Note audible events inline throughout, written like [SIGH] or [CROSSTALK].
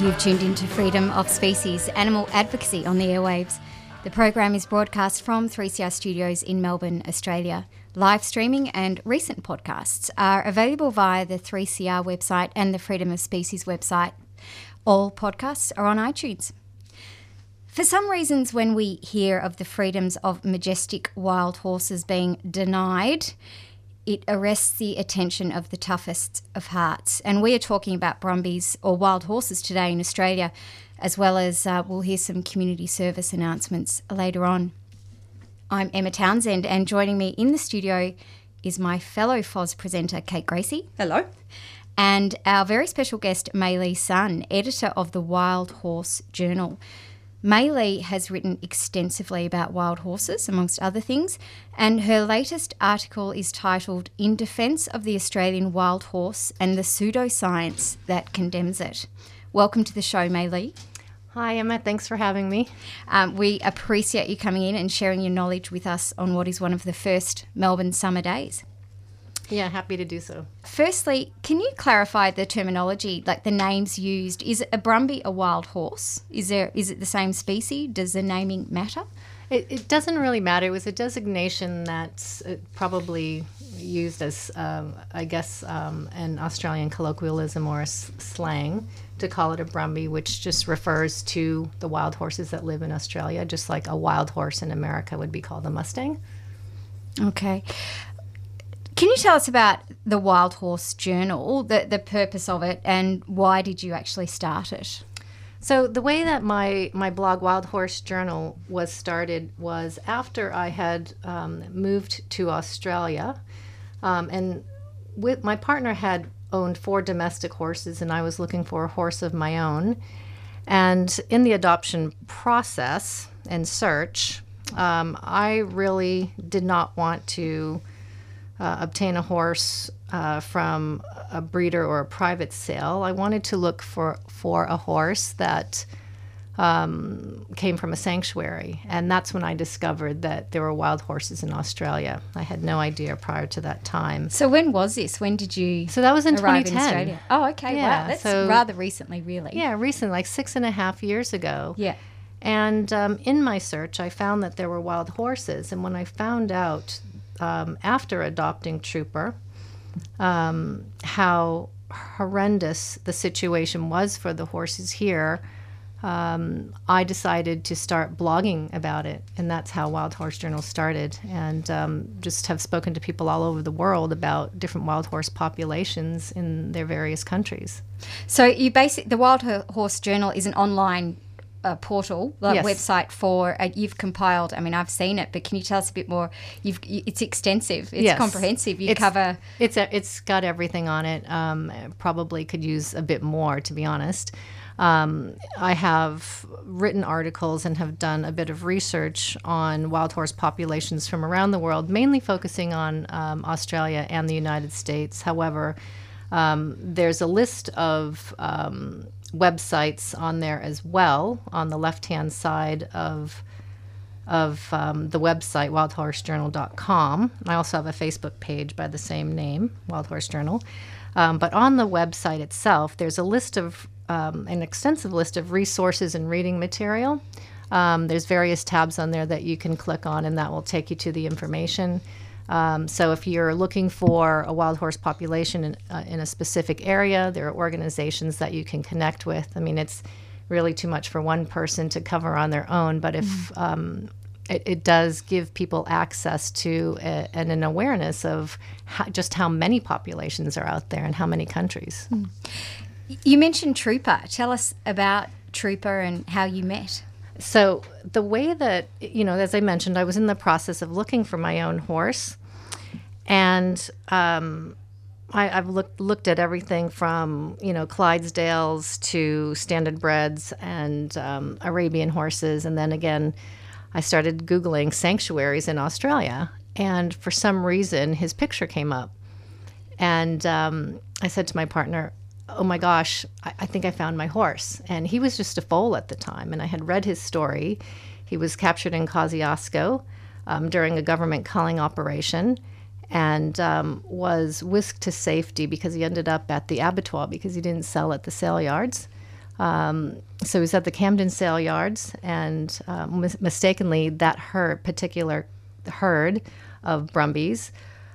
You've tuned into Freedom of Species Animal Advocacy on the airwaves. The program is broadcast from 3CR Studios in Melbourne, Australia. Live streaming and recent podcasts are available via the 3CR website and the Freedom of Species website. All podcasts are on iTunes. For some reasons, when we hear of the freedoms of majestic wild horses being denied, it arrests the attention of the toughest of hearts. And we are talking about Brumbies or wild horses today in Australia, as well as uh, we'll hear some community service announcements later on. I'm Emma Townsend, and joining me in the studio is my fellow FOS presenter, Kate Gracie. Hello. And our very special guest, Maylee Sun, editor of the Wild Horse Journal. Maylee has written extensively about wild horses, amongst other things, and her latest article is titled In Defence of the Australian Wild Horse and the Pseudoscience That Condemns It. Welcome to the show, Maylee. Hi, Emma. Thanks for having me. Um, we appreciate you coming in and sharing your knowledge with us on what is one of the first Melbourne summer days. Yeah, happy to do so. Firstly, can you clarify the terminology, like the names used? Is a Brumby a wild horse? Is there is it the same species? Does the naming matter? It, it doesn't really matter. It was a designation that's uh, probably used as, um, I guess, um, an Australian colloquialism or s- slang to call it a Brumby, which just refers to the wild horses that live in Australia, just like a wild horse in America would be called a Mustang. Okay. Can you tell us about the Wild Horse Journal, the the purpose of it, and why did you actually start it? So the way that my my blog Wild Horse Journal was started was after I had um, moved to Australia, um, and with my partner had owned four domestic horses, and I was looking for a horse of my own. And in the adoption process and search, um, I really did not want to uh, obtain a horse uh, from a breeder or a private sale. I wanted to look for for a horse that um, came from a sanctuary, and that's when I discovered that there were wild horses in Australia. I had no idea prior to that time. So when was this? When did you So that was in arrive 2010. in Australia? Oh, okay. Yeah, wow, that's so- rather recently, really. Yeah, recent, like six and a half years ago. Yeah. And um, in my search, I found that there were wild horses. And when I found out um, after adopting Trooper um, how horrendous the situation was for the horses here, um, I decided to start blogging about it. And that's how Wild Horse Journal started. And um, just have spoken to people all over the world about different wild horse populations in their various countries. So you basic the Wild Horse Journal is an online uh, portal, like Yes. website for uh, you've compiled. I mean, I've seen it, but can you tell us a bit more? You've it's extensive, it's Yes. comprehensive. You It's- cover It's a, it's got everything on it. Um, probably could use a bit more, to be honest. Um, I have written articles and have done a bit of research on wild horse populations from around the world, mainly focusing on um, Australia and the United States. However, um, there's a list of um, websites on there as well on the left hand side of of um, the website wildhorsejournal.com. I also have a Facebook page by the same name, Wild Horse Journal. Um, but on the website itself, there's a list of um, an extensive list of resources and reading material. Um, there's various tabs on there that you can click on, and that will take you to the information. Um, so if you're looking for a wild horse population in, uh, in a specific area, there are organizations that you can connect with. I mean, it's really too much for one person to cover on their own, but if um, it, it does give people access to a, and an awareness of how, just how many populations are out there and how many countries. You mentioned Trooper. Tell us about Trooper and how you met. So the way that you know, as I mentioned, I was in the process of looking for my own horse, and um, I, I've looked looked at everything from you know Clydesdales to standard breds and um, Arabian horses, and then again, I started googling sanctuaries in Australia, and for some reason, his picture came up, and um, I said to my partner, "Oh my gosh, I, I think I found my horse." And he was just a foal at the time, and I had read his story. He was captured in Kosciuszko um, during a government culling operation, and um, was whisked to safety because he ended up at the abattoir because he didn't sell at the sale yards. Um, so he was at the Camden sale yards, and um, mis- mistakenly, that herd, particular herd of Brumbies,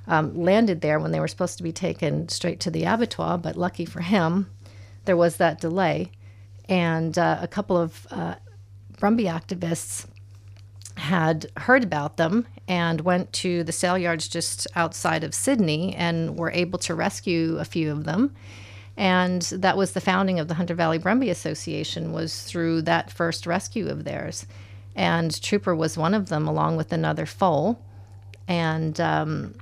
um, landed there when they were supposed to be taken straight to the abattoir. But lucky for him, there was that delay, and uh, a couple of uh, Brumby activists had heard about them and went to the sale yards just outside of Sydney and were able to rescue a few of them. And that was the founding of the Hunter Valley Brumby Association was through that first rescue of theirs. And Trooper was one of them, along with another foal. And um,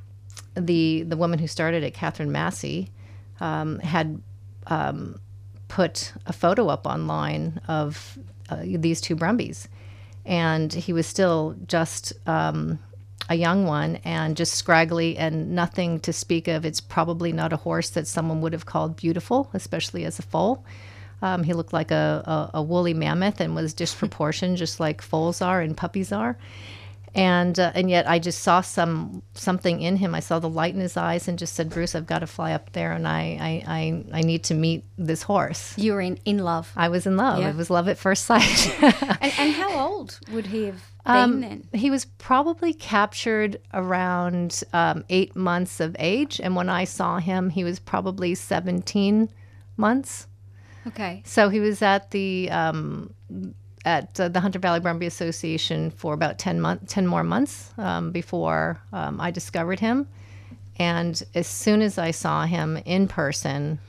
the the woman who started it, Catherine Massey, um, had um, put a photo up online of uh, these two Brumbies, and he was still just um, a young one and just scraggly and nothing to speak of. It's probably not a horse that someone would have called beautiful, especially as a foal. Um, he looked like a, a, a woolly mammoth and was disproportioned, just like foals are and puppies are. And uh, and yet I just saw some something in him. I saw the light in his eyes and just said, Bruce, I've got to fly up there and I I, I, I need to meet this horse. You were in, in love. I was in love. Yeah. It was love at first sight. [LAUGHS] And, and how old would he have been Um, then? He was probably captured around um, eight months of age, and when I saw him, he was probably seventeen months. Okay. So he was at the um, at uh, the Hunter Valley Brumby Association for about ten month, ten more months um, before um, I discovered him. And as soon as I saw him in person,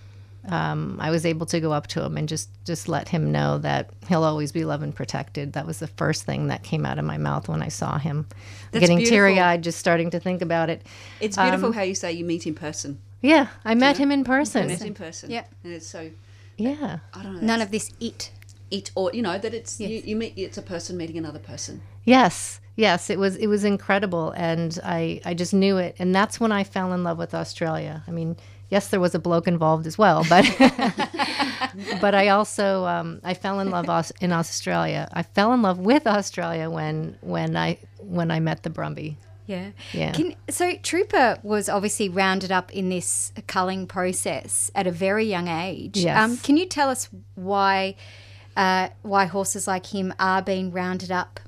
um, I was able to go up to him and just just let him know that he'll always be loved and protected. That was the first thing that came out of my mouth when I saw him. That's Getting teary eyed just starting to think about it. It's beautiful Um, how you say you meet in person. Yeah, I met him in person. Met in person. Yeah. And it's so Yeah. I don't know. None of this it. It or you know that it's you, Yes. you meet it's a person meeting another person. Yes, yes, it was it was incredible, and I I just knew it, and that's when I fell in love with Australia. I mean, yes, there was a bloke involved as well, but [LAUGHS] but I also um, I fell in love aus- in Australia. I fell in love with Australia when when I when I met the Brumby. Yeah. Yeah. Can, so Trooper was obviously rounded up in this culling process at a very young age. Yes. Um, can you tell us why uh, why horses like him are being rounded up?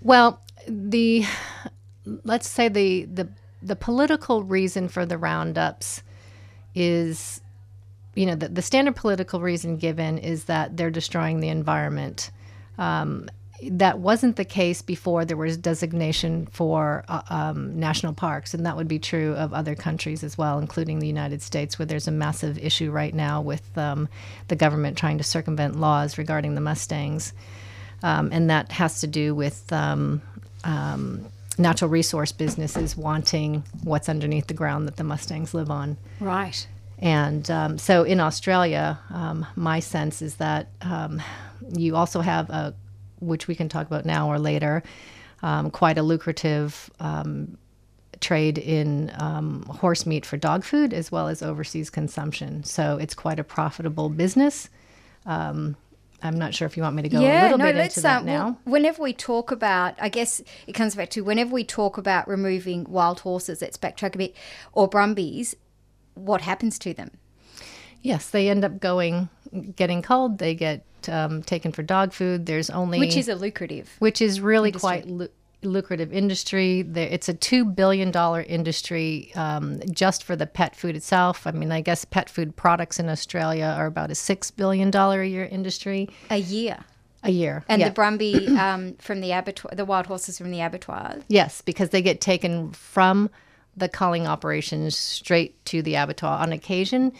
Well, the let's say the the the political reason for the roundups is you know the, the standard political reason given is that they're destroying the environment um, that wasn't the case before there was designation for uh, um, national parks and that would be true of other countries as well including the united states where there's a massive issue right now with um, the government trying to circumvent laws regarding the mustangs um, and that has to do with um, um, natural resource businesses wanting what's underneath the ground that the mustangs live on Right. and um, so in Australia, um, my sense is that um, you also have a, which we can talk about now or later, um, quite a lucrative um, trade in um, horse meat for dog food as well as overseas consumption. So it's quite a profitable business. Um, I'm not sure if you want me to go a little bit into that um, now. whenever we talk about, I guess it comes back to whenever we talk about removing wild horses, let's backtrack a bit, or brumbies, what happens to them? Yes, they end up going, getting culled. They get um, taken for dog food. There's only Which is a lucrative. which is really Industry. quite lu- lucrative industry. There, it's a two billion dollar industry um, just for the pet food itself. I mean, I guess pet food products in Australia are about a six billion dollar a year industry A year. a year. And Yeah. the Brumby um, from the abattoir, the wild horses from the abattoir. Yes, because they get taken from the culling operations straight to the abattoir. On occasion,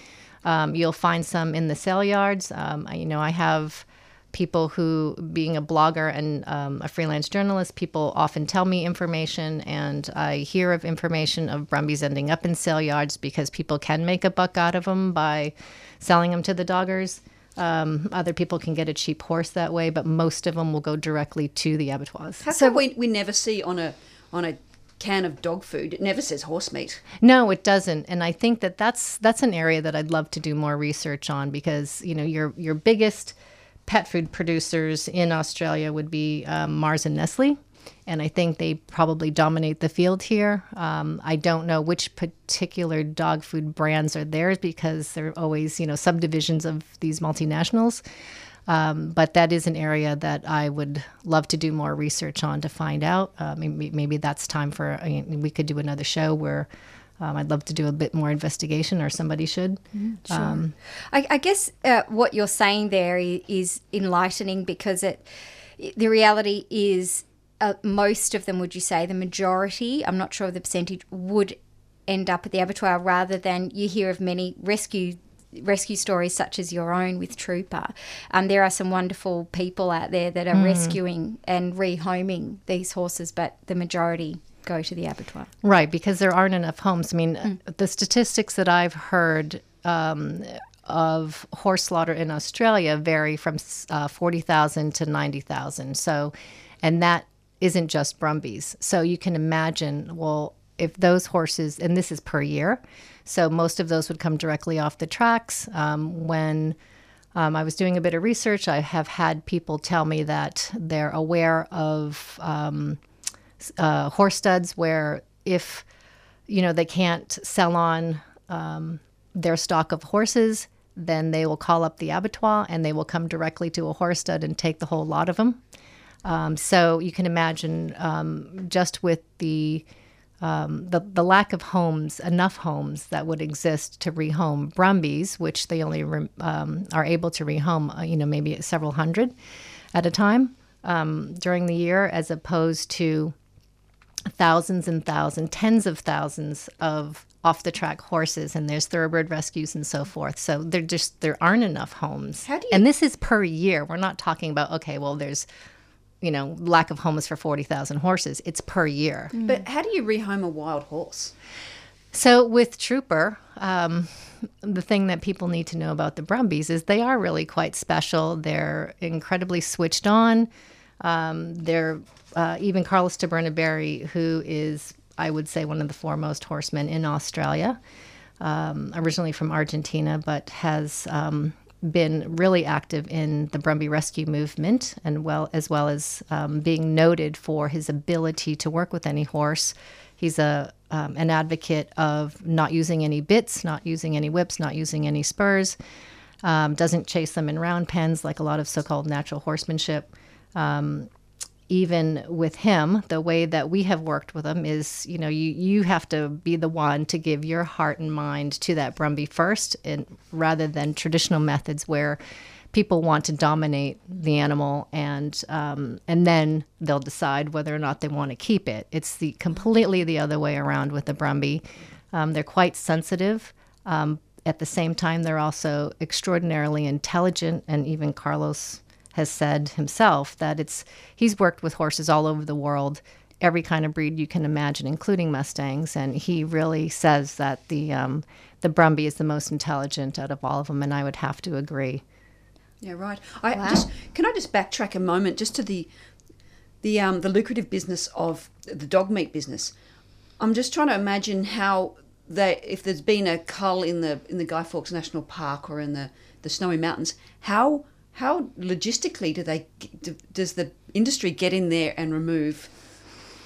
um, you'll find some in the sale yards. Um, I- you know, I have people who, being a blogger and um, a freelance journalist, people often tell me information, and I hear of information of brumbies ending up in sale yards because people can make a buck out of them by selling them to the doggers. Um, other people can get a cheap horse that way, but most of them will go directly to the abattoirs. How come we, we never see on a on a can of dog food? It never says horse meat. No, it doesn't, and I think that that's that's an area that I'd love to do more research on because you know your your biggest pet food producers in Australia would be um, Mars and Nestle, and I think they probably dominate the field here. Um, I don't know which particular dog food brands are theirs because they're always you know subdivisions of these multinationals. Um, but that is an area that I would love to do more research on to find out. Uh, maybe, maybe that's time for I mean, we could do another show where um, I'd love to do a bit more investigation, or somebody should. Um, I, I guess uh, what you're saying there is enlightening because it, the reality is, uh, most of them, would you say, the majority, I'm not sure of the percentage, would end up at the abattoir rather than you hear of many rescue rescue stories such as your own with Trooper. Um, there are some wonderful people out there that are rescuing and rehoming these horses, but the majority go to the abattoir. Right, because there aren't enough homes. I mean, the statistics that I've heard um, of horse slaughter in Australia vary from uh, 40,000 to 90,000. So, and that isn't just Brumbies. So you can imagine, well, if those horses, and this is per year, so most of those would come directly off the tracks. Um, when um, I was doing a bit of research, I have had people tell me that they're aware of um, uh, horse studs where if you know they can't sell on um, their stock of horses, then they will call up the abattoir and they will come directly to a horse stud and take the whole lot of them. Um, so you can imagine um, just with the, um, the the lack of homes, enough homes that would exist to rehome Brumbies, which they only re- um, are able to rehome, uh, you know, maybe several hundred at a time um, during the year, as opposed to thousands and thousands, tens of thousands of off the track horses, and there's thoroughbred rescues and so forth. So there just there aren't enough homes. How do you- and this is per year. We're not talking about okay, well, there's you know lack of homes for forty thousand horses. It's per year. But how do you rehome a wild horse? So with Trooper, um, the thing that people need to know about the Brumbies is they are really quite special. They're incredibly switched on. Um, they're uh, even Carlos Tabernaberri, who is, I would say, one of the foremost horsemen in Australia, um, originally from Argentina, but has um, been really active in the Brumby rescue movement, and well as well as um, being noted for his ability to work with any horse. He's a um, an advocate of not using any bits, not using any whips, not using any spurs. Um, doesn't chase them in round pens like a lot of so-called natural horsemanship. Even with him, the way that we have worked with him is, you know, you you have to be the one to give your heart and mind to that Brumby first, and rather than traditional methods where people want to dominate the animal and um, and then they'll decide whether or not they want to keep it. It's the completely the other way around with the Brumby. Um, they're quite sensitive. Um, at the same time, they're also extraordinarily intelligent, and even Carlos has said himself that it's he's worked with horses all over the world, every kind of breed you can imagine, including mustangs, and he really says that the um, the Brumby is the most intelligent out of all of them, and I would have to agree. Yeah, right. I just can I just backtrack a moment just to the the um the lucrative business of the dog meat business. I'm just trying to imagine how they if there's been a cull in the in the Guy Fawkes National Park or in the the Snowy Mountains, how how logistically do they do, does the industry get in there and remove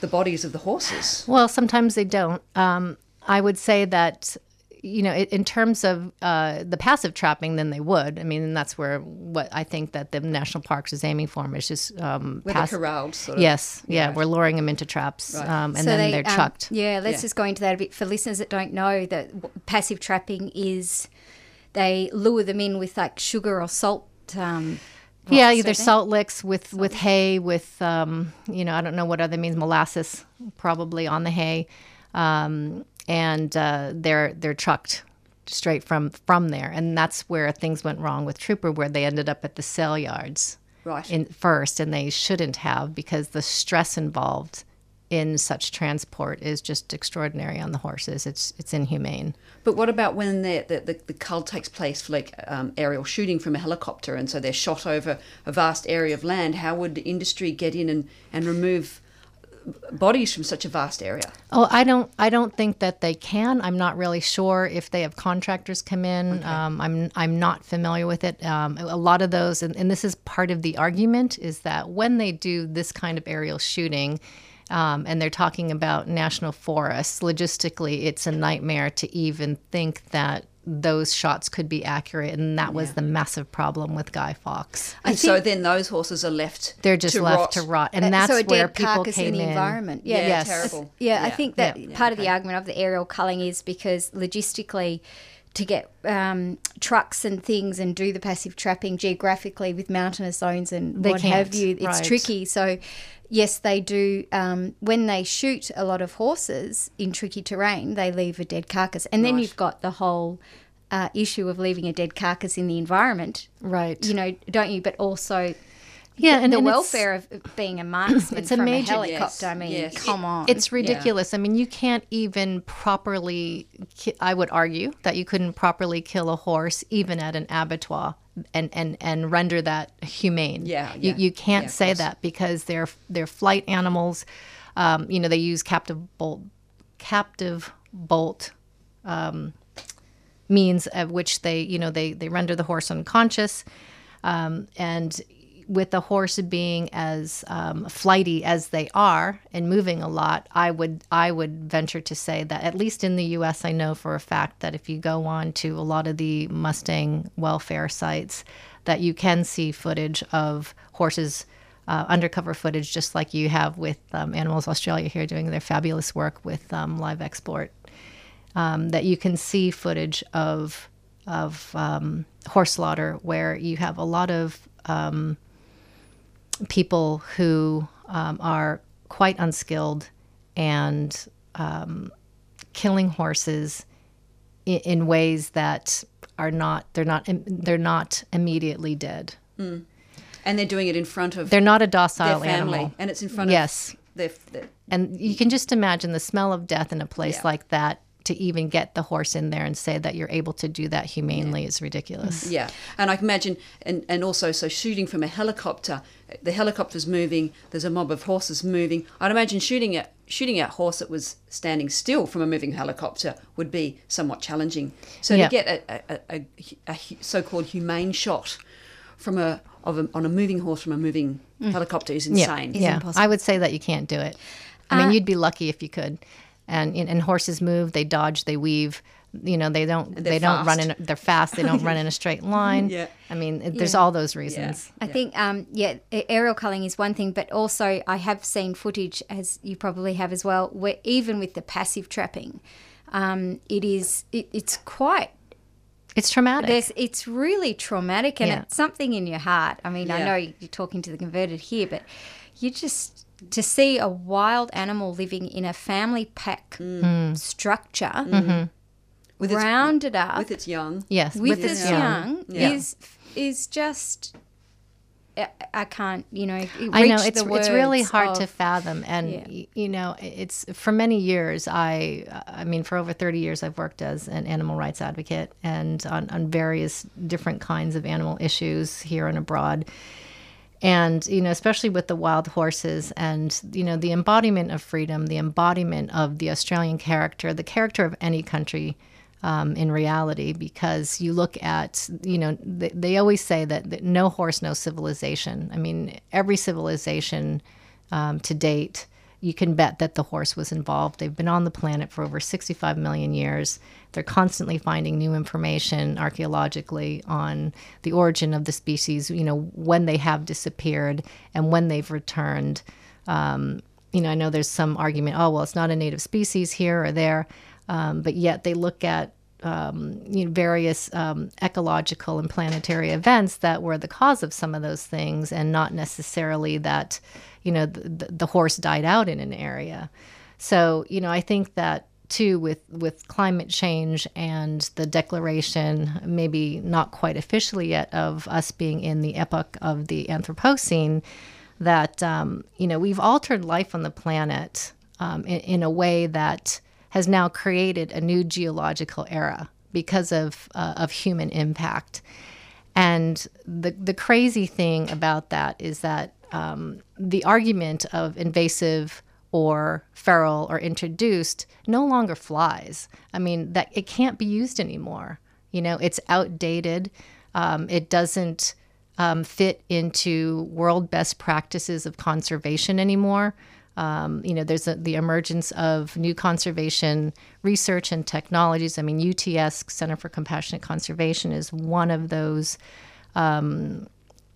the bodies of the horses? Well, sometimes they don't. Um, I would say that you know, in terms of uh, the passive trapping, then they would. I mean, that's where what I think that the national parks is aiming for is just um, Where pass- corralled, sort of. Yes, yeah, Right. we're luring them into traps, Right. um, and So then they, they, are um, chucked. Yeah, let's Yeah. just go into that a bit for listeners that don't know that w- passive trapping is they lure them in with like sugar or salt. Um, yeah, either salt licks with with hay, with um, you know, I don't know what other means, molasses probably on the hay, um, and uh, they're they're trucked straight from from there, and that's where things went wrong with Trooper, where they ended up at the sale yards Right. in first, and they shouldn't have because the stress involved in such transport is just extraordinary on the horses. It's it's inhumane. But what about when the the, the, the cull takes place for like um, aerial shooting from a helicopter, and so they're shot over a vast area of land? How would the industry get in and, and remove bodies from such a vast area? Oh, I don't. I don't think that they can. I'm not really sure if they have contractors come in. Um, I'm. I'm not familiar with it. Um, a lot of those, and, and this is part of the argument, is that when they do this kind of aerial shooting, um, and they're talking about national forests, logistically, it's a nightmare to even think that those shots could be accurate, and that was the massive problem with Guy Fawkes. And so then those horses are left. They're just to left rot. to rot, and Uh, that's so a where people carcass came in the in. environment. Yeah, Yeah, Yes. terrible. Yeah, I think that Yeah. part of the argument of the aerial culling is because logistically, to get um, trucks and things and do the passive trapping geographically with mountainous zones and They what have can't, you, it's right. tricky. So, yes, they do. Um, when they shoot a lot of horses in tricky terrain, they leave a dead carcass, and then Right. you've got the whole. Uh, issue of leaving a dead carcass in the environment, Right. you know, don't you? But also, Yeah, and the and welfare of being a [CLEARS THROAT] marksman It's a from major- a helicopter. I Yes, mean, yes. come on. It's ridiculous. I mean, you can't even properly. Ki- I would argue that you couldn't properly kill a horse even at an abattoir and and and render that humane. Yeah, You yeah. you can't Yeah, say that because they're they're flight animals. Um, you know, they use captive bolt captive bolt um, means of which they you know they they render the horse unconscious um, and with the horse being as um, flighty as they are and moving a lot, I would I would venture to say that at least in the U.S., I know for a fact that if you go on to a lot of the Mustang welfare sites, that you can see footage of horses. Uh, undercover footage, just like you have with um, Animals Australia here doing their fabulous work with um, live export, um, that you can see footage of of um, horse slaughter where you have a lot of um, people who um, are quite unskilled and um, killing horses in, in ways that are not they're not they're not immediately dead. and they're doing it in front of They're not a docile family, animal. and it's in front Yes. of their, their And you can just imagine the smell of death in a place Yeah. like that. To even get the horse in there and say that you're able to do that humanely is ridiculous. Yeah, and I can imagine, and, and also, so shooting from a helicopter, the helicopter's moving. There's a mob of horses moving. I'd imagine shooting at shooting at horse that was standing still from a moving helicopter would be somewhat challenging. So Yeah. to get a, a, a, a so-called humane shot from a of a, on a moving horse from a moving mm. helicopter is insane. Yeah, impossible. I would say that you can't do it. I uh, mean, you'd be lucky if you could. And and horses move, they dodge, they weave. You know, they don't they're they don't run in. They're fast. They don't run in a straight [LAUGHS] line. Yeah. I mean, it- there's all those reasons. I think, um, yeah, aerial culling is one thing, but also I have seen footage, as you probably have as well, where even with the passive trapping, um, it is it, it's quite It's traumatic. there's it's really traumatic and Yeah. it's something in your heart. I mean, I know you're talking to the converted here, but you just to see a wild animal living in a family pack mm. Mm. structure, mm-hmm. Mm-hmm. With its, rounded up with its young. yes, with its its young. young Yeah. is is just I- I can't, you know. I know it's the it's really words hard to fathom, and Yeah. you know it's for many years. I I mean, for over thirty years, I've worked as an animal rights advocate and on on various different kinds of animal issues here and abroad. And you know, especially with the wild horses, and you know, the embodiment of freedom, the embodiment of the Australian character, the character of any country. Um, in reality, because you look at, you know, they, they always say that, that no horse, no civilization. I mean, every civilization um, to date you can bet that the horse was involved. They've been on the planet for over 65 million years. They're constantly finding new information archaeologically on the origin of the species, you know, when they have disappeared and when they've returned. Um, you know, I know there's some argument, oh, well, it's not a native species here or there, um, but yet they look at um, you know, various um, ecological and planetary events that were the cause of some of those things, and not necessarily that, you know, the, the horse died out in an area. So, you know, I think that too with with climate change and the declaration, maybe not quite officially yet, of us being in the epoch of the Anthropocene, that um, you know we've altered life on the planet um, in, in a way that has now created a new geological era because of uh, of human impact. And the the crazy thing about that is that um, the argument of invasive or feral or introduced no longer flies. I mean that it can't be used anymore. You know, it's outdated. Um, it doesn't um, fit into world best practices of conservation anymore. Um, you know, there's a, the emergence of new conservation research and technologies. I mean, UTS, Center for Compassionate Conservation, is one of those um,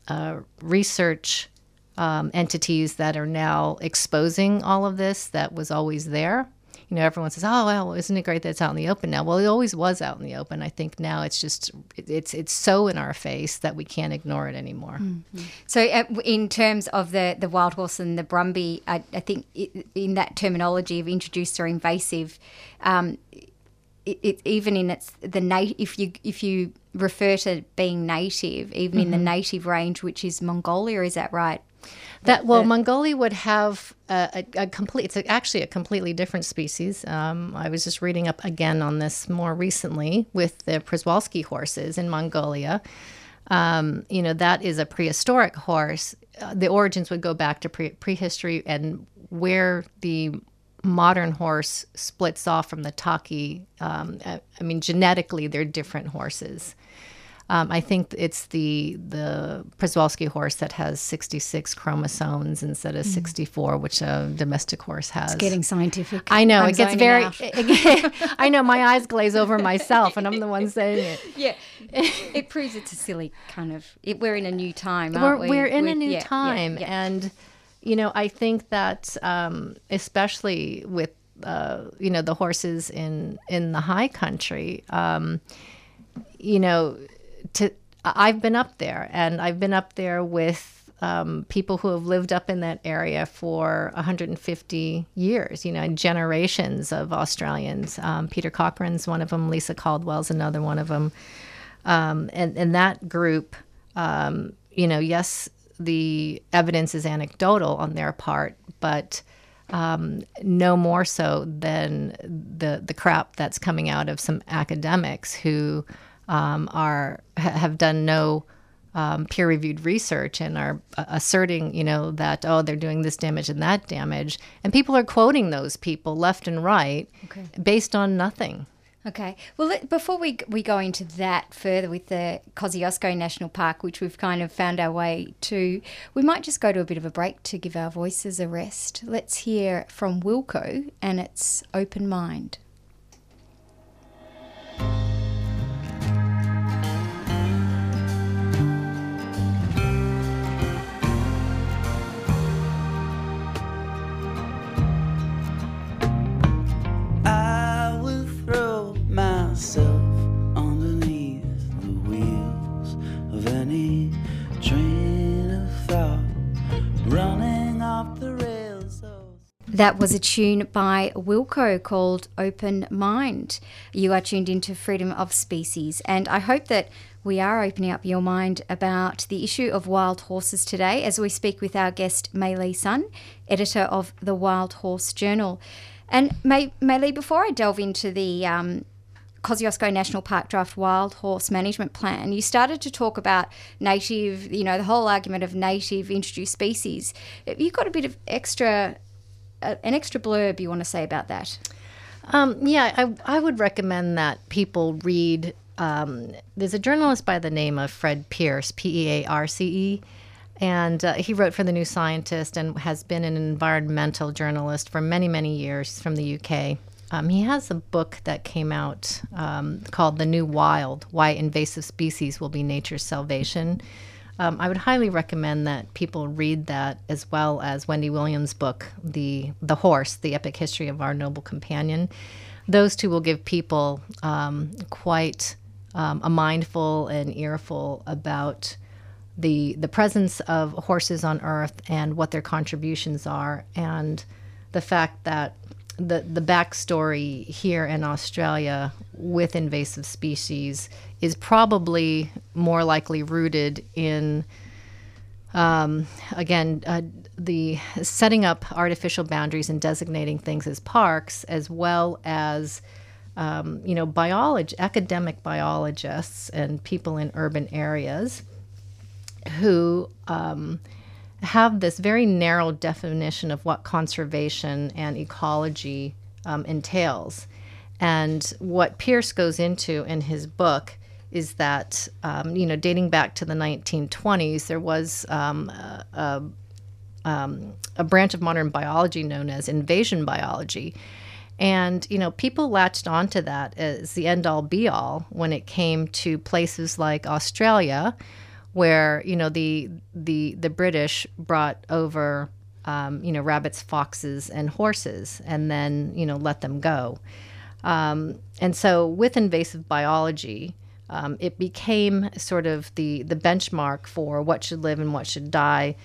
uh, research um, entities that are now exposing all of this that was always there. You know, everyone says, "Oh, well, isn't it great that it's out in the open now?" Well, it always was out in the open. I think now it's just it's it's so in our face that we can't ignore it anymore. So, uh, in terms of the, the wild horse and the brumby, I, I think i in that terminology of introduced or invasive, um, it, it, even in its the nat- if you if you refer to being native, even in the native range, which is Mongolia, is that right? That well, Mongolia would have a, a, a complete. It's actually a completely different species. Um, I was just reading up again on this more recently with the Przewalski horses in Mongolia. Um, you know, that is a prehistoric horse. Uh, the origins would go back to pre- prehistory, and where the modern horse splits off from the Takhi. Um, I I mean, genetically, they're different horses. Um, I think it's the the Przewalski horse that has 66 chromosomes instead of 64, which a domestic horse has. Getting scientific. I know I'm it gets [LAUGHS] very. I know my eyes glaze over myself, and I'm the one saying it. [LAUGHS] yeah, it proves it's a silly kind of. It, we're in a new time, We're, aren't we? we're in a new yeah, yeah, time, yeah. and you know, I think that um, especially with uh, you know the horses in in the high country, um, you know, to I've been up there, and I've been up there with um, people who have lived up in that area for 150 years, you know, generations of Australians. Um, Peter Cochran's one of them, Lisa Caldwell's another one of them. Um, and, and that group, um, you know, yes, the evidence is anecdotal on their part, but um, no more so than the the crap that's coming out of some academics who um, are have done no um, peer reviewed research and are uh, asserting, you know, that oh they're doing this damage and that damage, and people are quoting those people left and right based on nothing. Okay. Well, let, before we we go into that further with the Kosciuszko National Park, which we've kind of found our way to, we might just go to a bit of a break to give our voices a rest. Let's hear from Wilco and its open mind. That was a tune by Wilco called Open Mind. You are tuned into Freedom of Species, and I hope that we are opening up your mind about the issue of wild horses today as we speak with our guest, Maylee Sun, editor of the Wild Horse Journal. And May- Maylee, before I delve into the um, Kosciuszko National Park Draft Wild Horse Management Plan, you started to talk about native, you know, the whole argument of native introduced species. You've you got a bit of extra, an extra blurb you want to say about that? Um, yeah, I, I would recommend that people read. Um, there's a journalist by the name of Fred Pearce, P E A R C E, And uh, he wrote for The New Scientist and has been an environmental journalist for many, many years from the UK. Um, he has a book that came out um, called The New Wild Why Invasive Species Will Be Nature's Salvation. Um, I would highly recommend that people read that as well as Wendy Williams' book, The, the Horse, The Epic History of Our Noble Companion. Those two will give people um, quite um, a mindful and earful about the the presence of horses on Earth and what their contributions are, and the fact that the the backstory here in Australia with invasive species is probably more likely rooted in um, again, uh, the setting up artificial boundaries and designating things as parks, as well as um, you know, biology, academic biologists and people in urban areas who um, have this very narrow definition of what conservation and ecology um, entails. And what Pearce goes into in his book is that, um, you know, dating back to the 1920s, there was um, a, a, um, a branch of modern biology known as invasion biology. And, you know, people latched onto that as the end all be all when it came to places like Australia, where, you know, the, the, the British brought over, um, you know, rabbits, foxes, and horses, and then, you know, let them go. Um, and so with invasive biology, um, it became sort of the, the benchmark for what should live and what should die.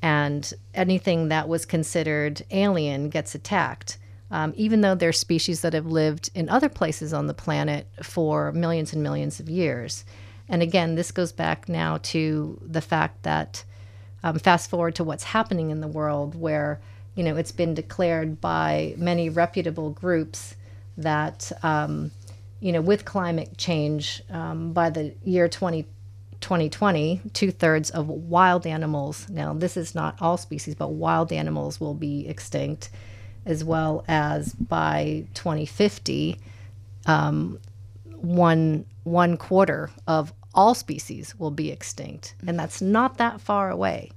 And anything that was considered alien gets attacked um, even though they're species that have lived in other places on the planet for millions and millions of years. And again, this goes back now to the fact that, um, fast forward to what's happening in the world, where you know it's been declared by many reputable groups that um, you know with climate change um, by the year 20, 2020, two thirds of wild animals. Now, this is not all species, but wild animals will be extinct as well as by 2050, um, one one quarter of all species will be extinct, and that's not that far away.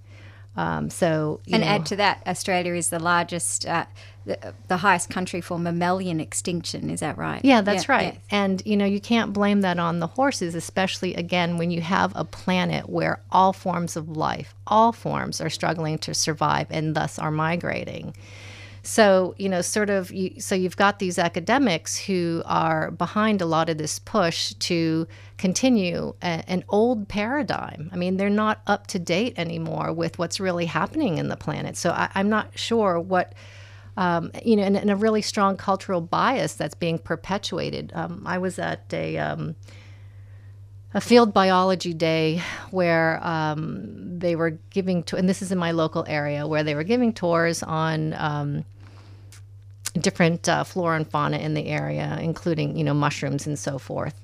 Um, so, you And know, add to that, Australia is the largest, uh, the, the highest country for mammalian extinction. Is that right? Yeah, that's Yeah, right. yeah. And you know, you can't blame that on the horses, especially again when you have a planet where all forms of life, all forms are struggling to survive and thus are migrating. So, you know, sort of you, so you've got these academics who are behind a lot of this push to continue a, an old paradigm. I mean, they're not up to date anymore with what's really happening in the planet. So I, I'm not sure what um, you know, and, and a really strong cultural bias that's being perpetuated. Um, I was at a um, a field biology day where um, they were giving, to- and this is in my local area, where they were giving tours on um, different uh, flora and fauna in the area, including you know mushrooms and so forth.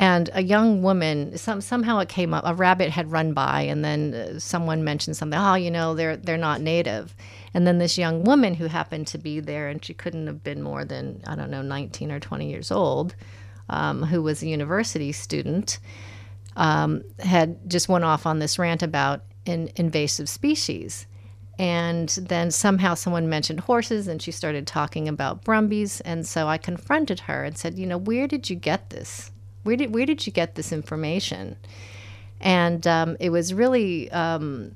And a young woman, some, somehow it came up. A rabbit had run by, and then uh, someone mentioned something. Oh, you know, they're they're not native. And then this young woman who happened to be there, and she couldn't have been more than I don't know, 19 or 20 years old, um, who was a university student, um, had just went off on this rant about in, invasive species. And then somehow someone mentioned horses, and she started talking about brumbies. And so I confronted her and said, "You know, where did you get this? Where did where did you get this information?" And um, it was really um,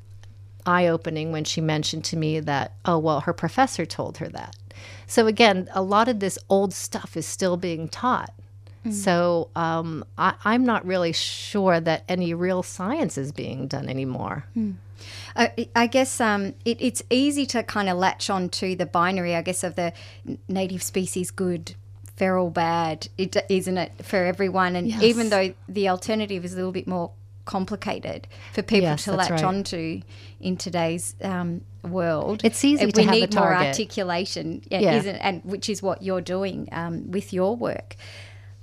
eye opening when she mentioned to me that, oh, well, her professor told her that. So again, a lot of this old stuff is still being taught. So um, I, I'm not really sure that any real science is being done anymore. I, I guess um, it, it's easy to kind of latch on to the binary, I guess, of the native species good, feral bad, it, isn't it, for everyone? And Yes. even though the alternative is a little bit more complicated for people Yes, to latch right. onto in today's um, world, It's easy uh, to we have a need more articulation, yeah, Yeah. isn't, and which is what you're doing um, with your work.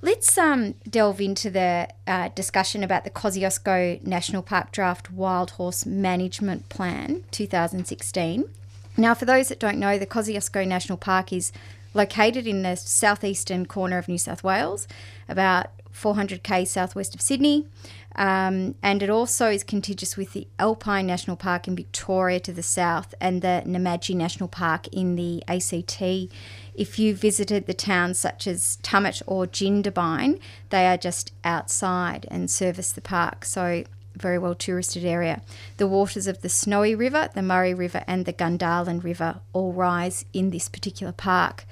Let's um, delve into the uh, discussion about the Kosciuszko National Park Draft Wild Horse Management Plan 2016. Now, for those that don't know, the Kosciuszko National Park is located in the southeastern corner of New South Wales, about 400k southwest of Sydney. Um, and it also is contiguous with the Alpine National Park in Victoria to the south and the Namadgi National Park in the ACT. If you visited the towns such as Tumut or Jindabyne, they are just outside and service the park. So, very well touristed area. The waters of the Snowy River, the Murray River, and the Gundarlin River all rise in this particular park.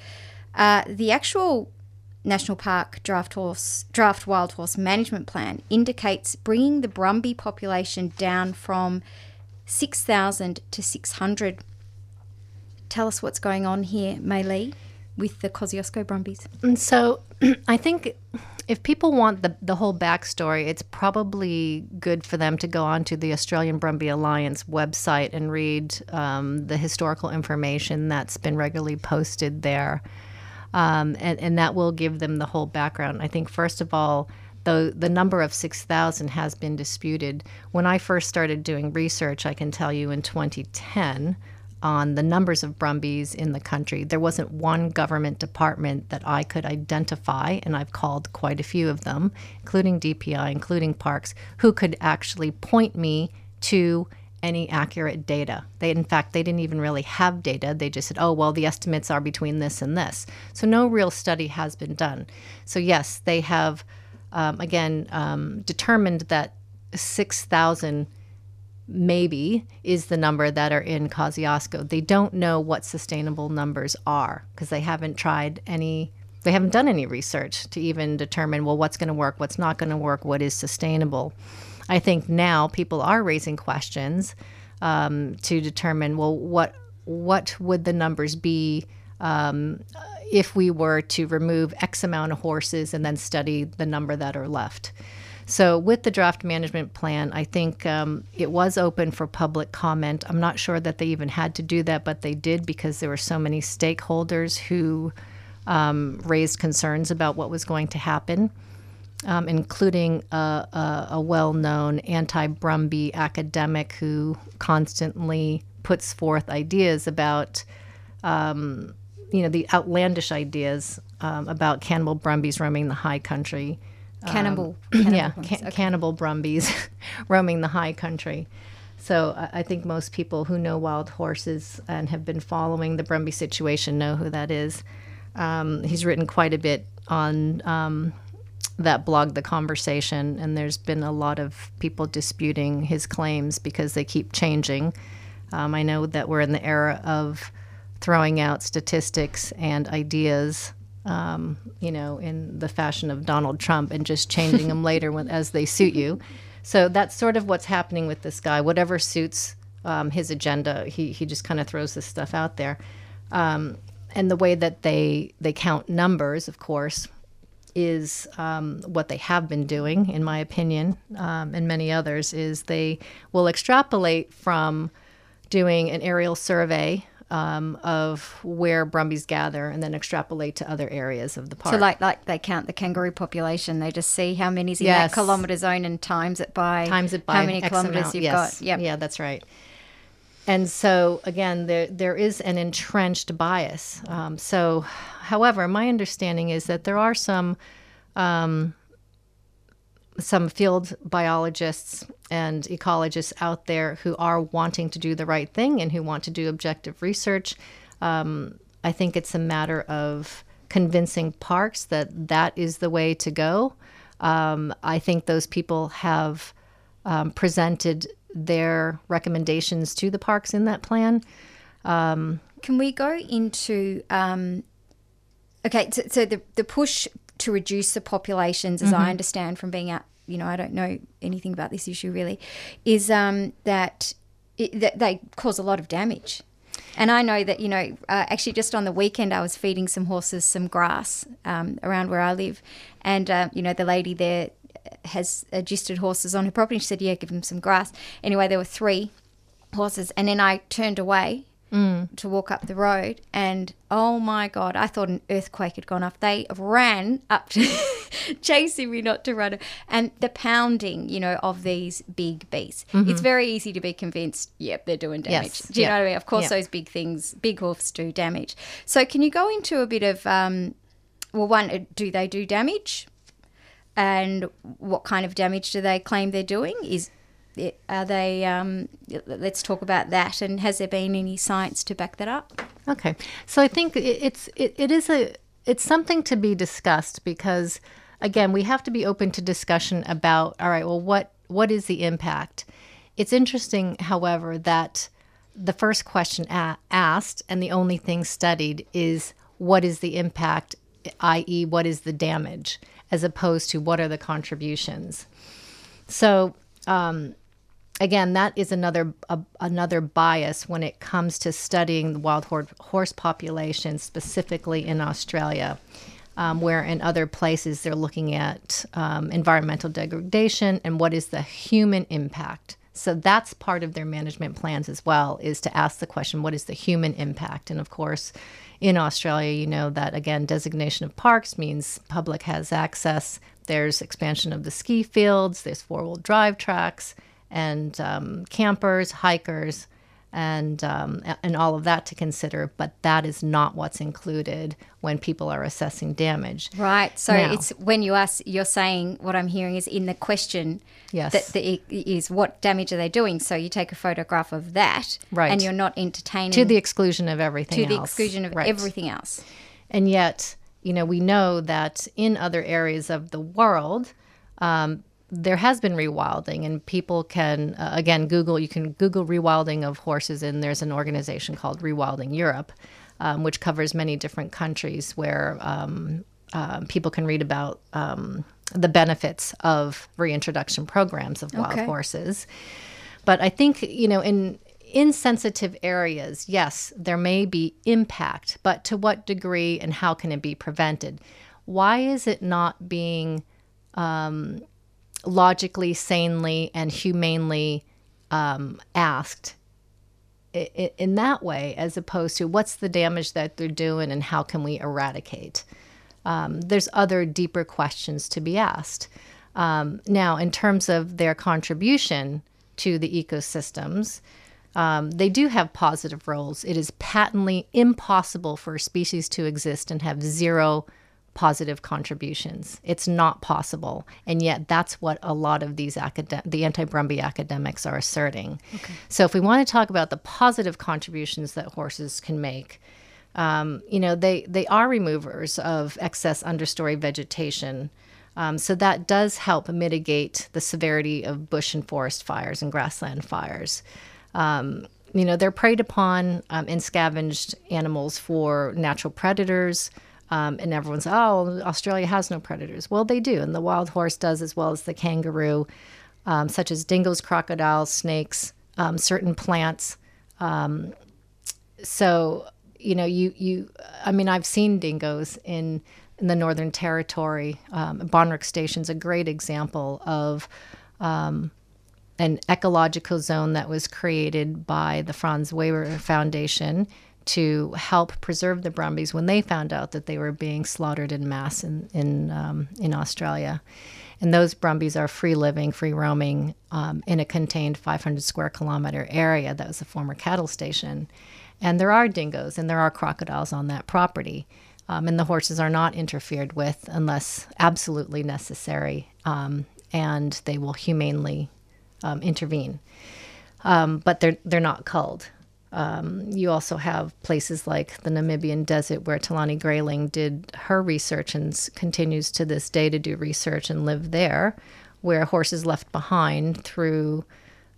Uh, the actual National Park Draft Horse Draft Wild Horse Management Plan indicates bringing the Brumby population down from 6,000 to 600. Tell us what's going on here, Maylee, with the Kosciuszko Brumbies. And so [CLEARS THROAT] I think if people want the, the whole backstory, it's probably good for them to go onto the Australian Brumby Alliance website and read um, the historical information that's been regularly posted there. Um, and, and that will give them the whole background. I think, first of all, the, the number of 6,000 has been disputed. When I first started doing research, I can tell you in 2010, on the numbers of Brumbies in the country. There wasn't one government department that I could identify, and I've called quite a few of them, including DPI, including Parks, who could actually point me to any accurate data. They, in fact, they didn't even really have data. They just said, "Oh, well, the estimates are between this and this." So no real study has been done. So yes, they have um, again um, determined that six thousand maybe is the number that are in Kosciuszko. They don't know what sustainable numbers are because they haven't tried any they haven't done any research to even determine well what's going to work, what's not going to work, what is sustainable. I think now people are raising questions um, to determine well what what would the numbers be um, if we were to remove X amount of horses and then study the number that are left. So, with the draft management plan, I think um, it was open for public comment. I'm not sure that they even had to do that, but they did because there were so many stakeholders who um, raised concerns about what was going to happen, um, including a, a, a well known anti Brumby academic who constantly puts forth ideas about. Um, you know the outlandish ideas um, about cannibal brumbies roaming the high country, Cannibal. yeah, cannibal ones. ca- cannibal brumbies [LAUGHS] roaming the high country. So I, I think most people who know wild horses and have been following the Brumby situation know who that is. Um, he's written quite a bit on um, that blog, The Conversation, and there's been a lot of people disputing his claims because they keep changing. Um, I know that we're in the era of throwing out statistics and ideas um, you know, in the fashion of Donald Trump and just changing them [LAUGHS] later when, as they suit you. So that's sort of what's happening with this guy. Whatever suits um, his agenda, he, he just kind of throws this stuff out there. Um, and the way that they they count numbers, of course, is um, what they have been doing, in my opinion, um, and many others, is they will extrapolate from doing an aerial survey um, of where Brumbies gather and then extrapolate to other areas of the park. So, like, like they count the kangaroo population, they just see how many's in Yes. that kilometre zone and times it by times it by how many X kilometres amount. you've yes. got. Yep. Yeah, that's right. And so again, there there is an entrenched bias. Um, so, however, my understanding is that there are some um, some field biologists and ecologists out there who are wanting to do the right thing and who want to do objective research. Um, I think it's a matter of convincing parks that that is the way to go. Um, I think those people have um, presented their recommendations to the parks in that plan. Can we go into um, okay? So, so the the push to reduce the populations, as I understand from being out, you know, I don't know anything about this issue really, is um, that, it, that they cause a lot of damage. And I know that, you know, uh, actually just on the weekend, I was feeding some horses some grass um, around where I live. And, uh, you know, the lady there has registered horses on her property. She said, yeah, give them some grass. Anyway, there were three horses. And then I turned away to walk up the road. And oh my God, I thought an earthquake had gone off. They ran up to, [LAUGHS] chasing me not to run. And the pounding, you know, of these big beasts. Mm-hmm. It's very easy to be convinced, yep, they're doing damage. Yes, Do you know what I mean? Of course, yeah. those big things, big hoofs do damage. So, can you go into a bit of, um, well, one, uh, do they do damage? And what kind of damage do they claim they're doing? Is are they? Um, let's talk about that. And has there been any science to back that up? Okay, so I think it's it, it is a it's something to be discussed because again we have to be open to discussion about all right well what what is the impact? It's interesting, however, that the first question a- asked and the only thing studied is what is the impact, i.e., what is the damage, as opposed to what are the contributions. So um, again, that is another a, another bias when it comes to studying the wild horse population, specifically in Australia, um, where in other places they're looking at um, environmental degradation and what is the human impact. So that's part of their management plans as well, is to ask the question, what is the human impact? And of course, in Australia, you know that again, designation of parks means public has access. There's expansion of the ski fields. There's four wheel drive tracks and um, campers, hikers, and um, and all of that to consider. But that is not what's included when people are assessing damage. Right. So Now- it's when you ask, you're saying what I'm hearing is in the question. Yes. That the, is what damage are they doing? So you take a photograph of that, Right. And you're not entertaining To the exclusion of everything to the else. exclusion of Right. everything else. And yet, you know, we know that in other areas of the world, um, there has been rewilding, and people can, uh, again, Google, you can Google rewilding of horses, and there's an organization called Rewilding Europe, um, which covers many different countries where um, uh, people can read about um, the benefits of reintroduction programs of wild Okay. horses. But I think, you know, in insensitive areas, yes, there may be impact, but to what degree and how can it be prevented? Why is it not being um, logically, sanely, and humanely um, asked in that way, as opposed to what's the damage that they're doing and how can we eradicate? Um, there's other deeper questions to be asked. Um, now, in terms of their contribution to the ecosystems, um, they do have positive roles. It is patently impossible for a species to exist and have zero positive contributions. It's not possible, and yet that's what a lot of these academ- the anti-Brumby academics are asserting. So, if we want to talk about the positive contributions that horses can make, um, you know, they they are removers of excess understory vegetation. Um, so that does help mitigate the severity of bush and forest fires and grassland fires. Um, you know, they're preyed upon um, and scavenged animals for natural predators. Um, and everyone's, oh, Australia has no predators. Well, they do, and the wild horse does as well as the kangaroo, um, such as dingoes, crocodiles, snakes, um, certain plants. Um, so, you know, you you, I mean, I've seen dingoes in in the Northern Territory. Um, Bonrook Station's a great example of um, an ecological zone that was created by the Franz Weber Foundation to help preserve the Brumbies when they found out that they were being slaughtered in mass in in um, in Australia. And those Brumbies are free living, free roaming um, in a contained 500 square kilometer area that was a former cattle station. And there are dingoes and there are crocodiles on that property. Um, and the horses are not interfered with unless absolutely necessary. Um, and they will humanely um, intervene. Um, but they're, they're not culled. Um, you also have places like the Namibian desert where Telané Greyling did her research and continues to this day to do research and live there, where horses left behind through,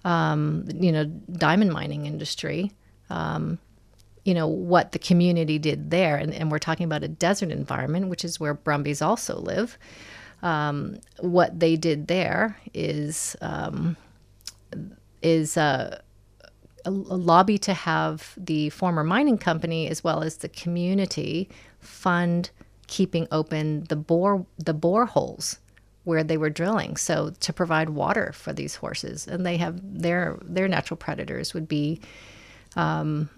um, you know, diamond mining industry. Um, you know what the community did there, and, and we're talking about a desert environment, which is where Brumbies also live. Um, what they did there is um, is uh, a, lobby to have the former mining company as well as the community fund keeping open the bore the boreholes where they were drilling. So to provide water for these horses. And they have their their natural predators would be um,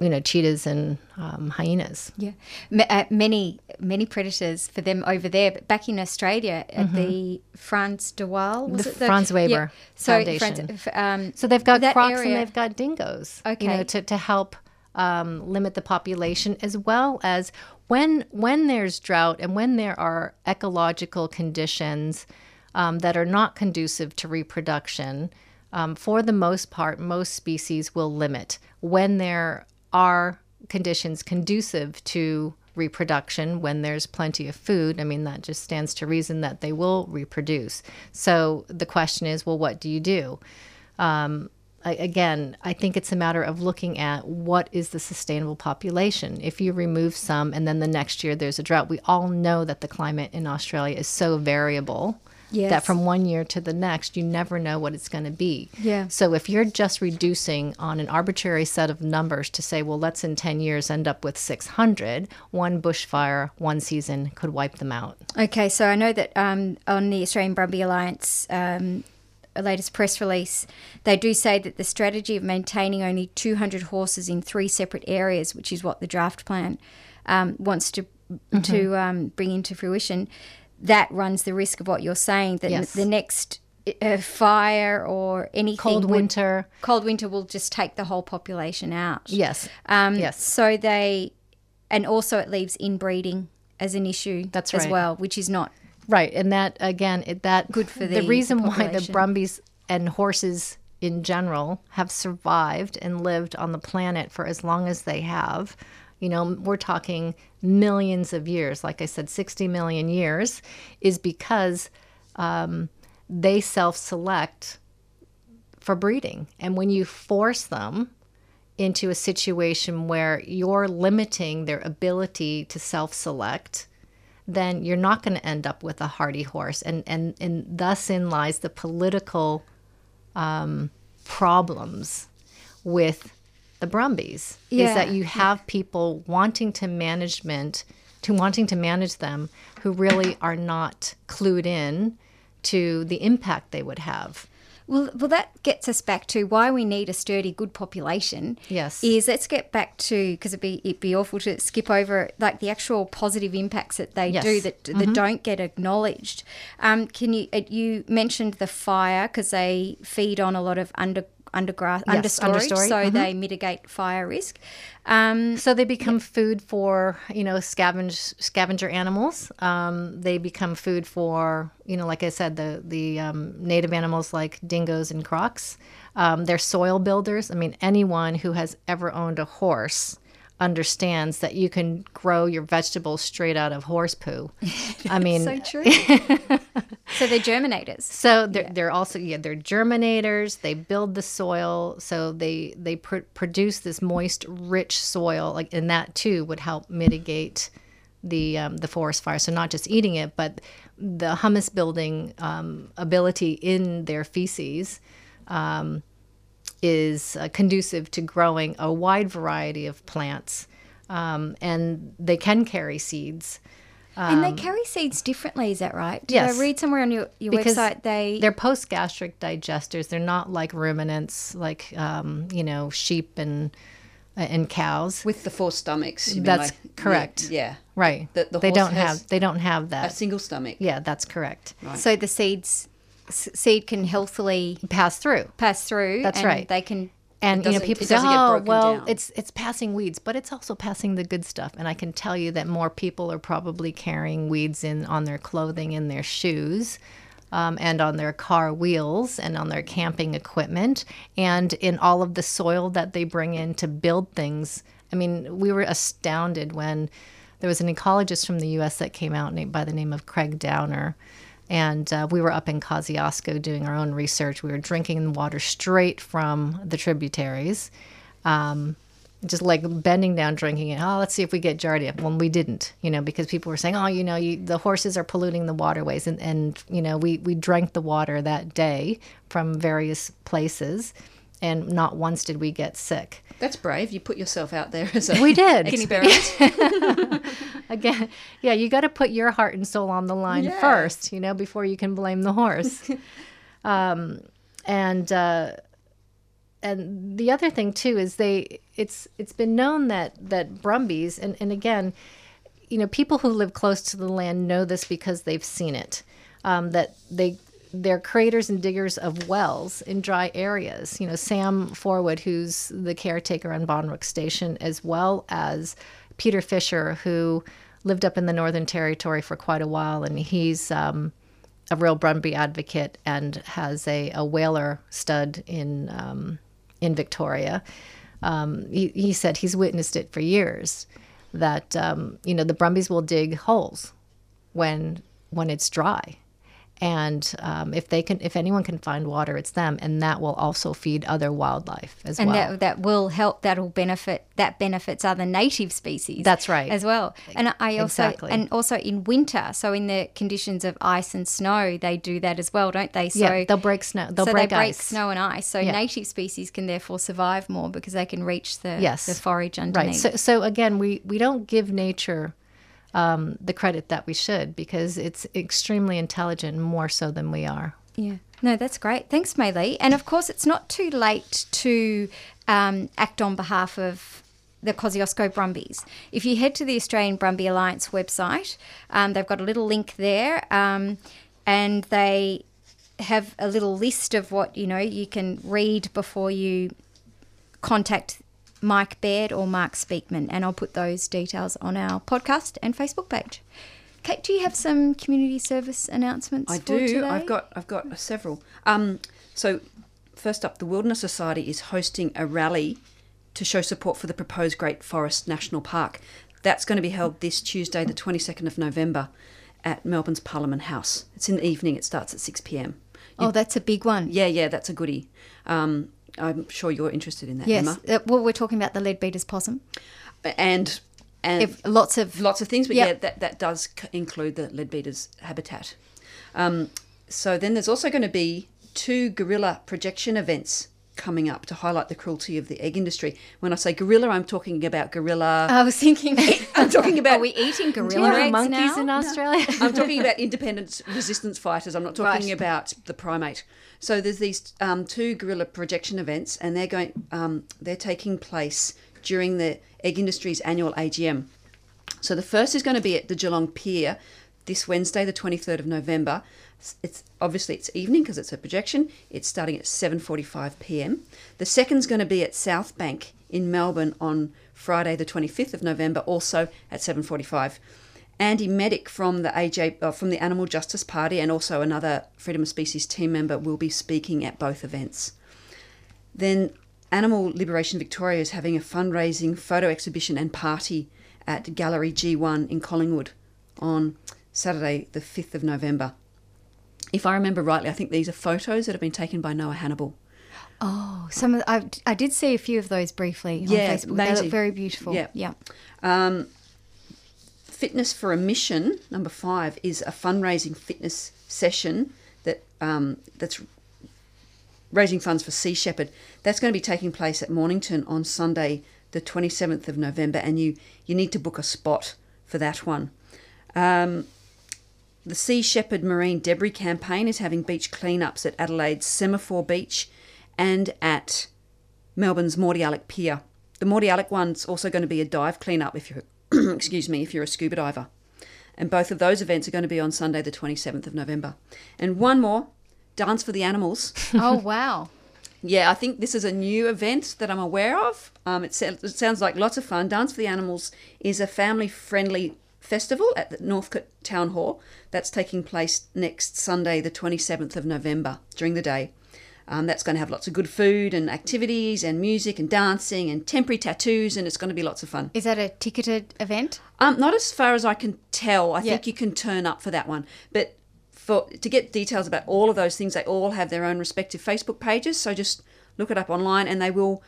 you know, cheetahs and um, hyenas. Yeah, M- uh, many many predators for them over there, but back in Australia at the Franz de Waal, was The it Franz Weber so Foundation. Franz- um, So they've got crocs area- and they've got dingoes. You know, Okay. to, to help um, limit the population as well as when when there's drought and when there are ecological conditions um, that are not conducive to reproduction. Um, for the most part, most species will limit when there are conditions conducive to reproduction when there's plenty of food. I mean that just stands to reason that they will reproduce. So the question is well what do you do? Um, again, I think it's a matter of looking at what is the sustainable population. If you remove some and then the next year there's a drought, we all know that the climate in Australia is so variable Yes. that from one year to the next, you never know what it's going to be. Yeah. So if you're just reducing on an arbitrary set of numbers to say, well, let's in 10 years end up with 600, one bushfire, one season could wipe them out. Okay, so I know that um, on the Australian Brumby Alliance um, latest press release, they do say that the strategy of maintaining only 200 horses in three separate areas, which is what the draft plan um, wants to to um, bring into fruition, that runs the risk of what you're saying that Yes. the next uh, fire or anything Cold would- winter. cold winter will just take the whole population out. Yes. Um, Yes. So they, and also it leaves inbreeding as an issue That's right. as well, which is not Right, and that again, it, that Good for the, the reason why the. Brumbies and horses in general have survived and lived on the planet for as long as they have. You know, we're talking millions of years. Like I said, sixty million years, is because um, they self-select for breeding, and when you force them into a situation where you're limiting their ability to self-select then you're not going to end up with a hardy horse. And, and, and thus in lies the political um, problems with the Brumbies Yeah, is that you have people wanting to management to wanting to manage them who really are not clued in to the impact they would have. Well, well, that gets us back to why we need a sturdy, good population. Yes. is let's get back to because it'd be it'd be awful to skip over like the actual positive impacts that they Yes. do that that don't get acknowledged. Um, can you uh, you mentioned the fire because they feed on a lot of under undergrass Yes, understory, understory, so they mitigate fire risk. Um, So they become food for you know scavenge scavenger animals. Um, they become food for you know like I said the the um, native animals like dingoes and crocs. Um, they're soil builders. I mean anyone who has ever owned a horse understands that you can grow your vegetables straight out of horse poo. [LAUGHS] I mean so true. [LAUGHS] so they're germinators. so they're, they're also yeah they're germinators. They build the soil, so they they pr- produce this moist, rich soil, like and that too would help mitigate the um, the forest fire. So not just eating it, but the humus building um, ability in their feces um, is uh, conducive to growing a wide variety of plants, um, and they can carry seeds. and they carry seeds differently, is that right? Did Um, yes. I read somewhere on your, your Because website they they're post gastric digesters. They're not like ruminants, like um, you know sheep and and cows. with the four stomachs. you mean That's like- correct. Yeah, Right. The- the they horse don't has have they don't have that a single stomach. yeah, that's correct. so the seeds s- seed can healthily Pass through. pass through. That's and right. They can. And you know, people say, "Oh, well, down." it's it's passing weeds, but it's also passing the good stuff." And I can tell you that more people are probably carrying weeds in on their clothing and their shoes, um, and on their car wheels and on their camping equipment, and in all of the soil that they bring in to build things. I mean, we were astounded when there was an ecologist from the U.S. that came out by the name of Craig Downer. And uh, we were up in Kosciuszko doing our own research. We were drinking water straight from the tributaries, um, just like bending down, drinking it. Oh, let's see if we get Giardia. Well, we didn't, you know, because people were saying, oh, you know, you, the horses are polluting the waterways. And, and, you know, we, we drank the water that day from various places, and not once did we get sick. That's brave. You put yourself out there as a We did. [LAUGHS] experiment. [LAUGHS] Again, yeah, you got to put your heart and soul on the line Yes. first, you know, before you can blame the horse. [LAUGHS] um, and uh, and the other thing too is they it's it's been known that that brumbies and and again you know people who live close to the land know this because they've seen it um, that they they're creators and diggers of wells in dry areas you know sam forwood who's the caretaker on bonrook station as well as peter fisher who lived up in the northern territory for quite a while and he's um, a real Brumby advocate and has a, a Waler stud in um, in Victoria. Um, he, he said he's witnessed it for years that um, you know the Brumbies will dig holes when when it's dry, and um, if they can if anyone can find water, it's them, and that will also feed other wildlife as and well. that that will help. That'll benefit. That benefits other native species. That's right. as well. And I also Exactly. and also in winter, so in the conditions of ice and snow, they do that as well, don't they? So yeah, they'll break snow. They'll so break they break ice. snow and ice. So Yeah. native species can therefore survive more because they can reach the Yes. the forage underneath Right. So, so again, we, we don't give nature um, the credit that we should because it's extremely intelligent, more so than we are. Yeah. No, that's great. Thanks, Maylee. And of course, it's not too late to um, act on behalf of the Kosciuszko Brumbies. If you head to the Australian Brumby Alliance website, um, they've got a little link there, um, and they have a little list of what you know you can read before you contact Mike Baird or Mark Speakman, and I'll put those details on our podcast and Facebook page. Kate, do you have some community service announcements? I do. today? I've got I've got several. Um, so first up, the Wilderness Society is hosting a rally to show support for the proposed Great Forest National Park. That's going to be held this Tuesday, the twenty second of November, at Melbourne's Parliament House. It's in the evening. It starts at six pm. Oh, that's a big one. Yeah, yeah, that's a goodie. Um, I'm sure you're interested in that, Yes. Emma. Uh, well, we're talking about the leadbeater's possum. And and If, lots of lots of things, but Yep. yeah, that, that does c- include the leadbeater's habitat. Um, so then there's also going to be two guerrilla projection events coming up to highlight the cruelty of the egg industry. When I say gorilla, I'm talking about gorilla. I was thinking, [LAUGHS] I'm talking about are we eating gorilla eggs monkeys now? in Australia? I'm talking about independence resistance fighters. I'm not talking Right. about the primate. So there's these um, two guerrilla projection events, and they're going. Um, they're taking place during the egg industry's annual AGM. So the first is going to be at the Geelong Pier this Wednesday, the 23rd of November. It's- obviously it's evening because it's a projection. It's starting at 7:45 p.m. The second's going to be at South Bank in Melbourne on Friday, the 25th of November, also at 7:45. Andy Meddick from the AJ uh, from the Animal Justice Party and also another Freedom of Species team member will be speaking at both events. Then Animal Liberation Victoria is having a fundraising photo exhibition and party at Gallery G1 in Collingwood on Saturday, the 5th of November. If I remember rightly, I think these are photos that have been taken by Noah Hannibal. Oh, some of, I, I did see a few of those briefly on Yeah, Facebook. They look very beautiful. Yeah. yeah. Um, Fitness for a Mission, number five, is a fundraising fitness session that um, that's raising funds for Sea Shepherd. That's going to be taking place at Mornington on Sunday, the 27th of November, and you, you need to book a spot for that one. Um, the Sea Shepherd Marine Debris Campaign is having beach cleanups at Adelaide's Semaphore Beach and at Melbourne's Mordialloc Pier. The Mordialloc one's also going to be a dive cleanup if you're, [CLEARS THROAT] excuse me, if you're a scuba diver. And both of those events are going to be on Sunday, the 27th of November. And one more, Dance for the Animals. [LAUGHS] Oh, wow. Yeah, I think this is a new event that I'm aware of. Um, it, it sounds like lots of fun. Dance for the Animals is a family friendly festival at the Northcote Town Hall that's taking place next Sunday, the 27th of November, during the day. Um, that's going to have lots of good food and activities and music and dancing and temporary tattoos, and it's going to be lots of fun. Is that a ticketed event? Um, not as far as I can tell. I Yeah. think you can turn up for that one. But for to get details about all of those things, they all have their own respective Facebook pages. So just look it up online, and they will,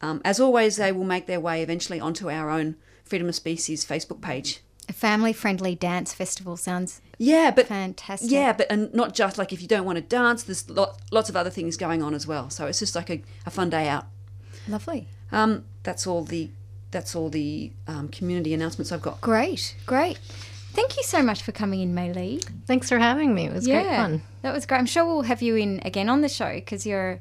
um, as always, they will make their way eventually onto our own Freedom of Species Facebook page. A family friendly dance festival sounds Yeah, but fantastic. yeah, but and not just like if you don't want to dance, there's lot, lots of other things going on as well. So it's just like a, a fun day out. Lovely. Um, that's all the that's all the um, community announcements I've got. Great. Great. Thank you so much for coming in, Maylee. Thanks for having me. It was great fun. That was great. I'm sure we'll have you in again on the show because you're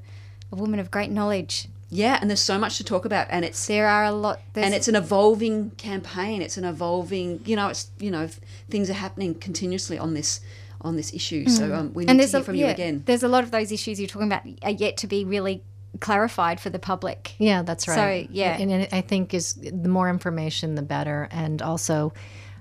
a woman of great knowledge. Yeah, and there's so much to talk about, and it's There are a lot. There's, and it's an evolving campaign. It's an evolving, you know, it's you know, things are happening continuously on this on this issue. So um, we need and to hear a, from yeah, you again. There's a lot of those issues you're talking about are yet to be really clarified for the public. Yeah, that's right. So, right. yeah. and it, I think is the more information, the better, and also,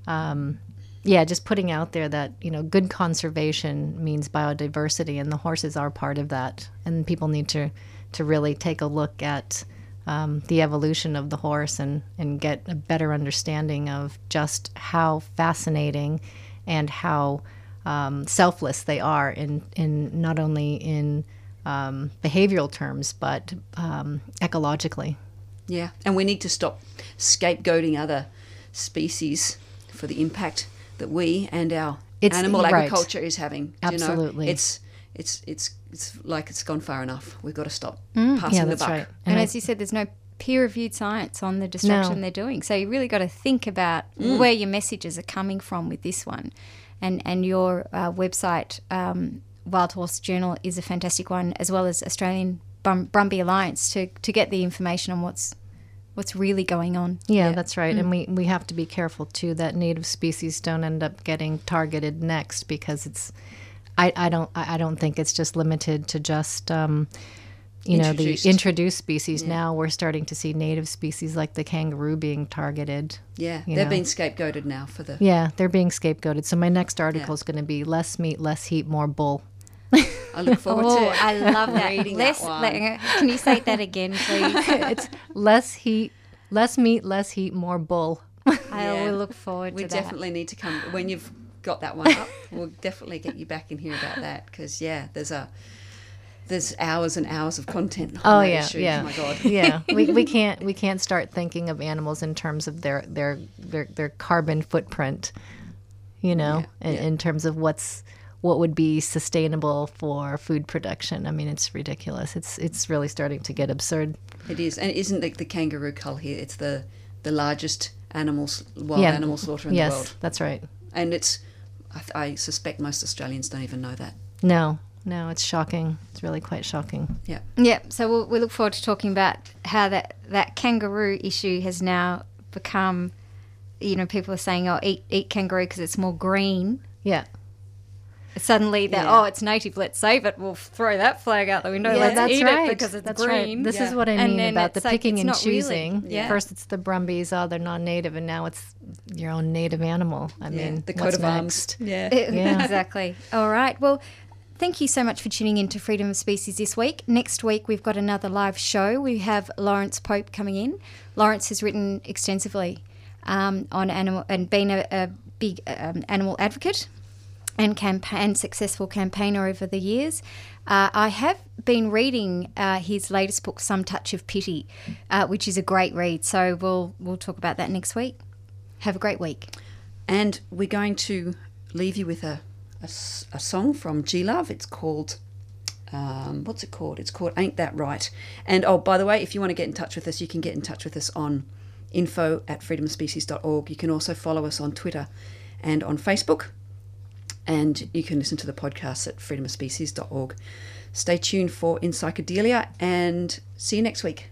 um, yeah, just putting out there that you know, good conservation means biodiversity, and the horses are part of that, and people need to to really take a look at um, the evolution of the horse and and get a better understanding of just how fascinating and how um, selfless they are in in not only in um, behavioral terms but um, ecologically. Yeah, and we need to stop scapegoating other species for the impact that we and our It's- animal right. agriculture is having. do you know? Absolutely. it's it's it's it's like it's gone far enough. We've got to stop Mm, passing yeah, the that's buck. right. And, And I- as you said, there's no peer-reviewed science on the destruction No. they're doing. So you really got to think about where your messages are coming from with this one, and and your uh, website, um, Wild Horse Journal, is a fantastic one, as well as Australian Brum- Brumby Alliance to to get the information on what's what's really going on. Yeah, that's right. And we, we have to be careful too that native species don't end up getting targeted next because it's I, I don't I I don't think it's just limited to just um, you know Introduced. the introduced species. Now we're starting to see native species like the kangaroo being targeted. Yeah, they're know. been scapegoated now for the. Yeah, they're being scapegoated. So my next article is going to be less meat, less heat, more bull. I look forward [LAUGHS] Oh, to. It. I love that. reading Less, that one. let- can you say that again, [LAUGHS] please? it's less heat, less meat, less heat, more bull. I Yeah. will look forward We to that. We definitely need to come when you've got that one up. [LAUGHS] we'll definitely get you back in here about that because yeah, there's a there's hours and hours of content. Oh yeah, issue. yeah. Oh my god. yeah, we, we [LAUGHS] can't we can't start thinking of animals in terms of their their their, their carbon footprint. You know, in, in terms of what's what would be sustainable for food production. I mean, it's ridiculous. It's it's really starting to get absurd. It is, and isn't the, the kangaroo cull here. It's the the largest animals wild yeah, animal slaughter in yes, the world, Yes, that's right. and it's. I, th- I suspect most Australians don't even know that. No, no, it's shocking. It's really quite shocking. Yeah. Yeah, so we'll, we look forward to talking about how that, that kangaroo issue has now become, you know, people are saying, oh, eat, eat kangaroo because it's more green. Yeah. Suddenly, that Yeah. oh, it's native, let's save it. We'll throw that flag out the window. Yeah, let's that's eat right. it because it's That's green. right. This is what I mean about the like, picking and not really- choosing. Yeah. First, it's the Brumbies. Oh, they're non-native, and now it's your own native animal. I mean, the coat of next? arms. Yeah. [LAUGHS] Yeah. exactly. All right. Well, thank you so much for tuning in to Freedom of Species this week. Next week, we've got another live show. We have Lawrence Pope coming in. Lawrence has written extensively um, on animal and been a, a big um, animal advocate and campaign successful campaigner over the years. Uh, I have been reading uh, his latest book, Some Touch of Pity, uh, which is a great read. So we'll we'll talk about that next week. Have a great week. And we're going to leave you with a a song from G Love. It's called, um, what's it called? It's called Ain't That Right. And oh, by the way, if you want to get in touch with us, you can get in touch with us on info at freedomspecies.org. You can also follow us on Twitter and on Facebook. And you can listen to the podcast at freedomofspecies.org. Stay tuned for In Psychedelia and see you next week.